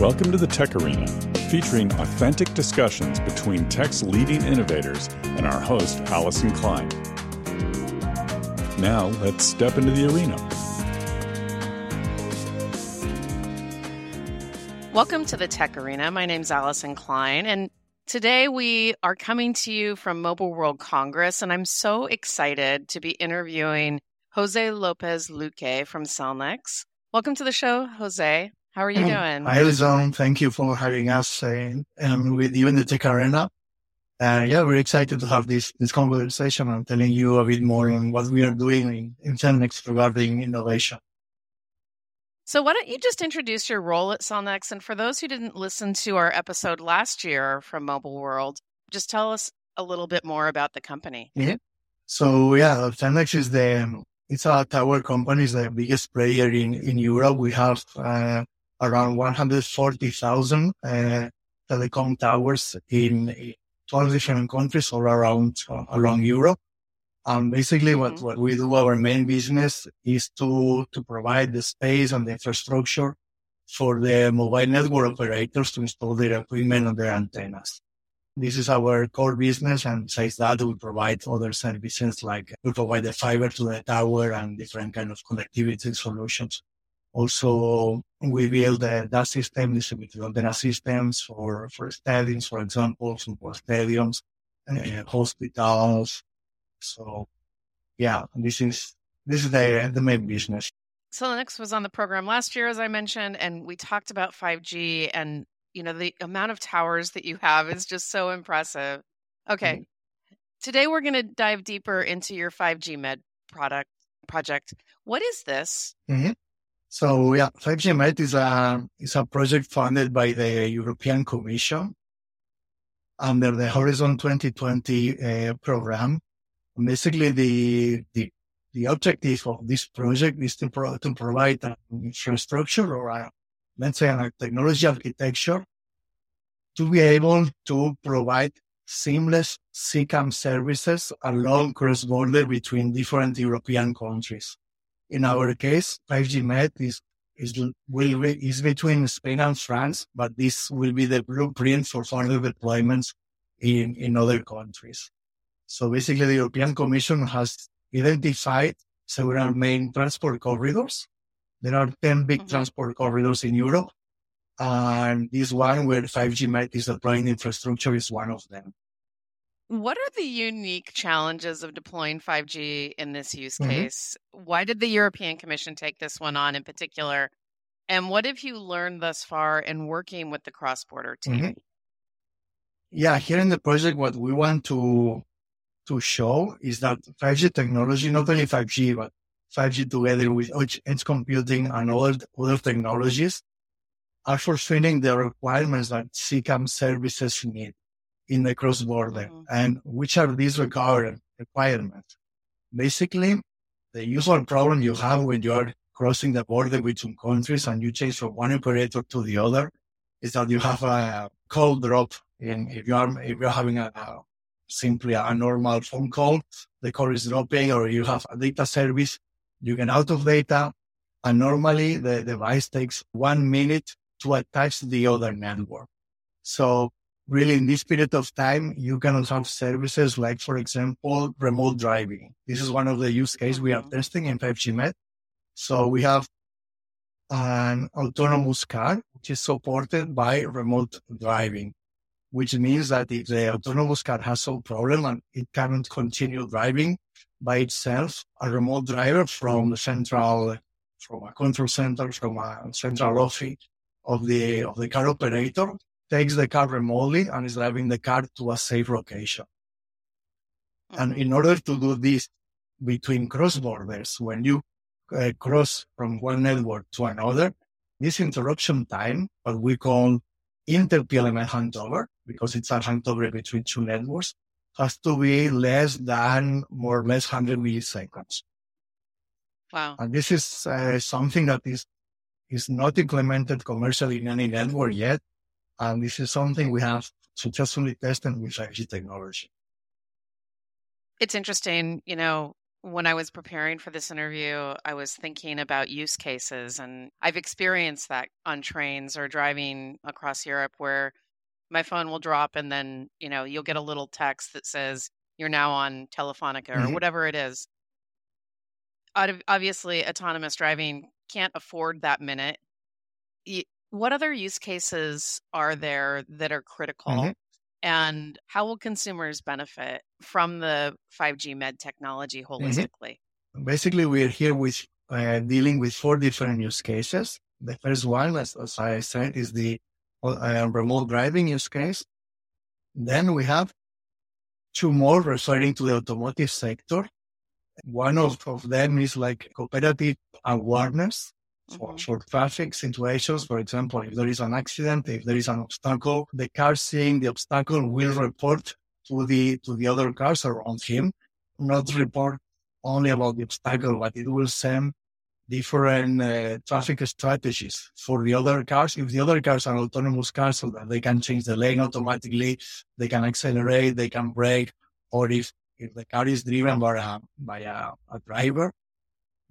Welcome to the Tech Arena, featuring authentic discussions between tech's leading innovators and our host, Allyson Klein. Now, let's step into the arena. Welcome to the Tech Arena. My name is Allyson Klein, and today we are coming to you from Mobile World Congress, and I'm so excited to be interviewing Jose Lopez Luque from Cellnex. Welcome to the show, Jose. How are you doing? Hi, Allyson. Thank you for having us uh, um, with you in the Tech Arena. Uh, yeah, we're excited to have this this conversation and telling you a bit more on what we are doing in, Cellnex regarding innovation. So, why don't you just introduce your role at Cellnex? And for those who didn't listen to our episode last year from Mobile World, just tell us a little bit more about the company. Yeah. So, yeah, Cellnex is the it's a tower company, it's the biggest player in in Europe. We have uh, around 140,000 uh, telecom towers in 12 different countries all around uh, around Europe. And basically, mm-hmm. what, what we do, our main business is to to provide the space and the infrastructure for the mobile network operators to install their equipment and their antennas. This is our core business. And besides that, we provide other services like we provide the fiber to the tower and different kind of connectivity solutions. Also, we build the DAS system, distributed antenna systems for, for stadiums, for example, for stadiums, uh, hospitals. So yeah, this is, this is the, the main business. Cellnex was on the program last year, as I mentioned, and we talked about 5G and, you know, the amount of towers that you have is just so impressive. Okay. Mm-hmm. Today we're going to dive deeper into your 5G Med product project. What is this? Mm-hmm. So yeah, 5G Med is a, is a project funded by the European Commission under the Horizon 2020 uh, program. Basically, the, the, the objective of this project is to, pro- to provide an infrastructure or a, let's say a technology architecture to be able to provide seamless CCAM services along cross border between different European countries. In our case, 5G Med is is will be, is between Spain and France, but this will be the blueprint for further deployments in in other countries. So basically, the European Commission has identified several main transport corridors. There are 10 big mm-hmm. transport corridors in Europe. And this one where 5G Med is deploying infrastructure is one of them. What are the unique challenges of deploying 5G in this use mm-hmm. case? Why did the European Commission take this one on in particular? And what have you learned thus far in working with the cross border team? Mm-hmm. Yeah, here in the project, what we want to to show is that 5G technology, not only 5G, but 5G together with edge computing and other, other technologies, are fulfilling the requirements that CCAM services need in the cross border. Mm-hmm. And which are these requirements? Basically, the usual problem you have when you are crossing the border between countries and you change from one operator to the other is that you have a call drop. And if you are, if you're having a, a simply a normal phone call, the call is dropping or you have a data service, you get out of data. And normally the device takes one minute to attach the other network. So really in this period of time, you can also have services like, for example, remote driving. This is one of the use cases we are mm-hmm. testing in 5G Med. So we have an autonomous car, which is supported by remote driving, which means that if the autonomous car has some problem and it cannot continue driving by itself, a remote driver from the central, from a control center, from a central office of the, of the car operator takes the car remotely and is driving the car to a safe location. Mm-hmm. And in order to do this between cross borders, when you uh, cross from one network to another, this interruption time, what we call inter-PLMN handover, because it's a handover between two networks, has to be less than more or less 100 milliseconds. Wow. And this is uh, something that is, is not implemented commercially in any network yet. And this is something we have successfully tested with 5G technology. It's interesting, you know, when I was preparing for this interview, I was thinking about use cases, and I've experienced that on trains or driving across Europe where my phone will drop and then, you know, you'll get a little text that says you're now on Telefonica or Mhm. whatever it is. Obviously, autonomous driving can't afford that minute. What other use cases are there that are critical? Mhm. And how will consumers benefit from the 5G med technology holistically? Basically, we're here with uh, dealing with four different use cases. The first one, as, as I said, is the uh, remote driving use case. Then we have two more referring to the automotive sector. One of, of them is like cooperative awareness for, Mhm. for traffic situations. For example, if there is an accident, if there is an obstacle, the car seeing the obstacle will report to the to the other cars around him, not report only about the obstacle, but it will send different uh, traffic strategies for the other cars. If the other cars are autonomous cars, so that they can change the lane automatically, they can accelerate, they can brake, or if if the car is driven by a by a, a driver,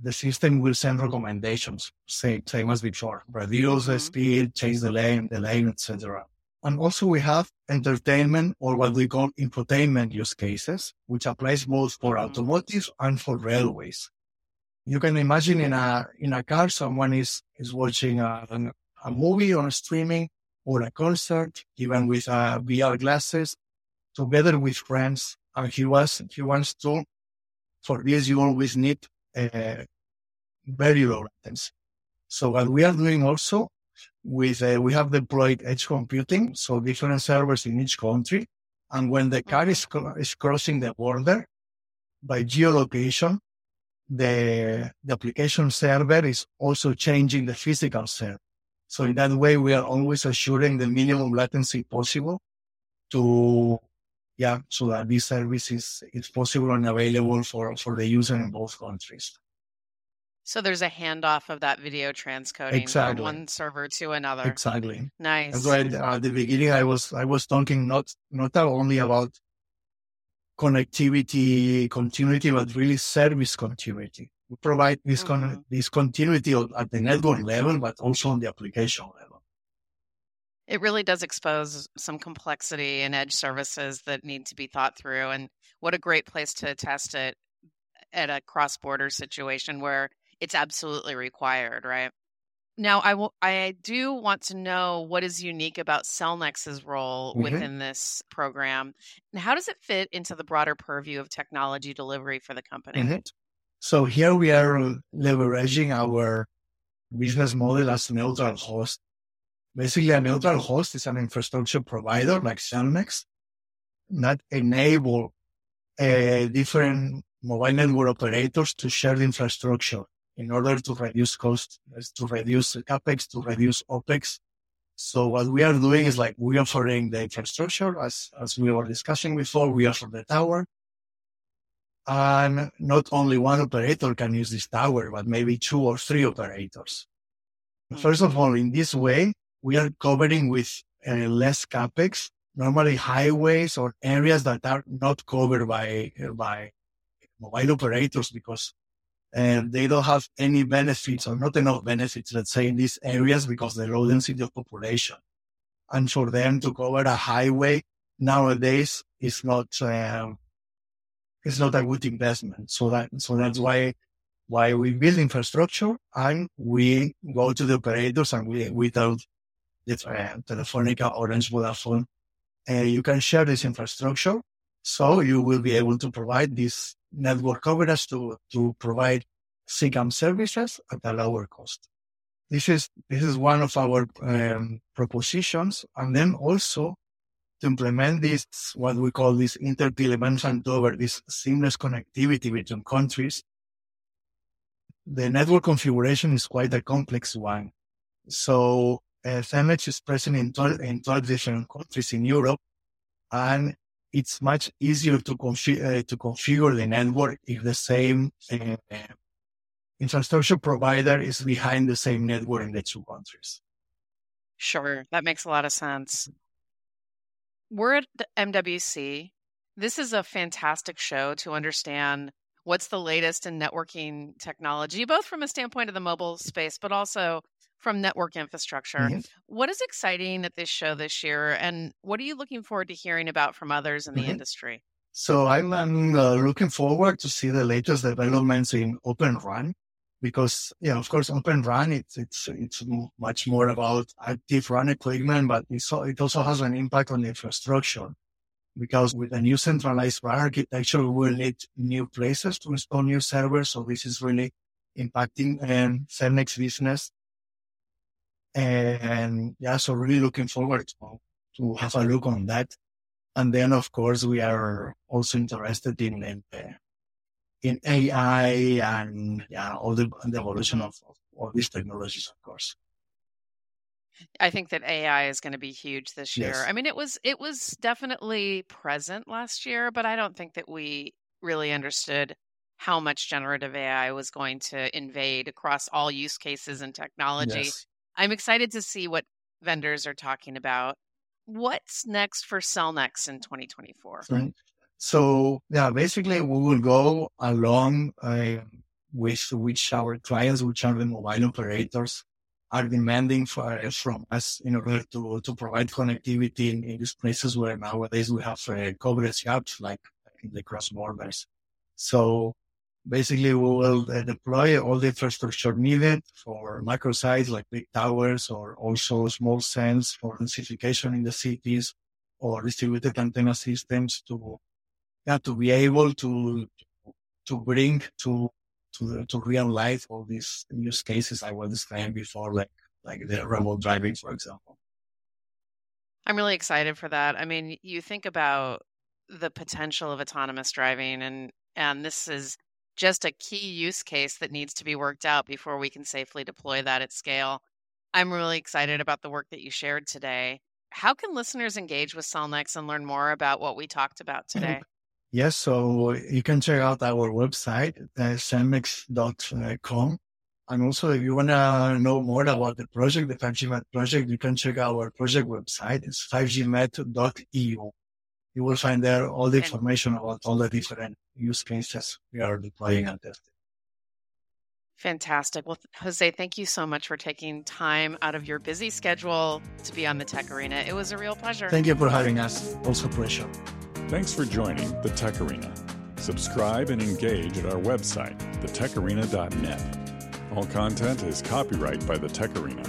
the system will send recommendations, same same as before, reduce the Mhm. speed, change the lane, the lane, etc. And also we have entertainment or what we call infotainment use cases, which applies both for Mhm. automotive and for railways. You can imagine in a in a car, someone is is watching a, a movie on streaming or a concert, even with uh, VR glasses, together with friends, and he was he wants to. For this, you always need uh, very low latency. So what we are doing also with uh, we have deployed edge computing, so different servers in each country, and when the car is is crossing the border by geolocation, the the application server is also changing the physical server. So in that way, we are always assuring the minimum latency possible to yeah, so that this service is, is possible and available for, for the user in both countries. So there's a handoff of that video transcoding Exactly. from one server to another. Exactly. Nice. That's why at the beginning I was I was talking not not only about connectivity continuity, but really service continuity. We provide this con- Mhm. this continuity at the network level, but also on the application level. It really does expose some complexity in edge services that need to be thought through. And what a great place to test it at a cross border situation where it's absolutely required, right? Now, I will, I do want to know what is unique about Cellnex's role Mhm. within this program, and how does it fit into the broader purview of technology delivery for the company? Mhm. So here we are leveraging our business model as neutral host. Basically, a neutral host is an infrastructure provider like Cellnex that enable uh, different mobile network operators to share the infrastructure in order to reduce costs, to reduce capex, to reduce opex. So what we are doing is like we are offering the infrastructure as as we were discussing before. We offer the tower, and not only one operator can use this tower, but maybe two or three operators. First of all, in this way, we are covering with uh, less capex, normally highways or areas that are not covered by by mobile operators because uh, they don't have any benefits or not enough benefits, let's say, in these areas because the low density of population. And for them to cover a highway nowadays is not um, it's not a good investment. So that so that's why why we build infrastructure and we go to the operators and we without uh, Telefonica, Orange, Vodafone, uh, you can share this infrastructure. So you will be able to provide this network coverage to, to provide CCAM services at a lower cost. This is, this is one of our um, propositions. And then also to implement this, what we call this inter-PLMN handover this seamless connectivity between countries. The network configuration is quite a complex one. So uh, Cellnex is present in 12, in 12 different countries in Europe, and it's much easier to, confi- uh, to configure the network if the same uh, infrastructure provider is behind the same network in the two countries. Sure, that makes a lot of sense. We're at MWC. This is a fantastic show to understand what's the latest in networking technology, both from a standpoint of the mobile space, but also from network infrastructure. Mm-hmm. What is exciting at this show this year, and what are you looking forward to hearing about from others in the mm-hmm. industry? So I'm, I'm uh, looking forward to see the latest developments in Open RAN because, yeah, of course, Open RAN it's, it's, it's much more about active RAN equipment, but it also has an impact on the infrastructure because with a new centralized architecture, we will need new places to install new servers. So this is really impacting um, Cellnex business. And yeah, so really looking forward to, to have a look on that. And then, of course, we are also interested in, in, in AI and yeah, all the, the evolution of, of all these technologies, of course. I think that AI is going to be huge this year. Yes. I mean, it was it was definitely present last year, but I don't think that we really understood how much generative AI was going to invade across all use cases and technology. Yes. I'm excited to see what vendors are talking about. What's next for Cellnex in 2024? Right. So yeah, basically we will go along uh, with which our clients, which are the mobile operators, are demanding for, from us in order to, to provide connectivity in, in these places where nowadays we have uh, coverage gaps like in the cross borders. So basically we will uh, deploy all the infrastructure needed for microsites like big towers or also small cells for densification in the cities or distributed antenna systems to, yeah, to be able to, to bring to to to real life all these use cases I was describing before, like like the remote driving, for example. I'm really excited for that. I mean, you think about the potential of autonomous driving, and and this is just a key use case that needs to be worked out before we can safely deploy that at scale. I'm really excited about the work that you shared today. How can listeners engage with Cellnex and learn more about what we talked about today? Yes, so you can check out our website, uh. And also, if you want to know more about the project, the 5GMed project, you can check our project website. It's 5gmed.eu. You will find there all the information about all the different use cases we are deploying and testing. Fantastic. Well, Jose, thank you so much for taking time out of your busy schedule to be on the Tech Arena. It was a real pleasure. Thank you for having us. Also, pleasure. Thanks for joining the Tech Arena. Subscribe and engage at our website, thetecharena.net. All content is copyright by the Tech Arena.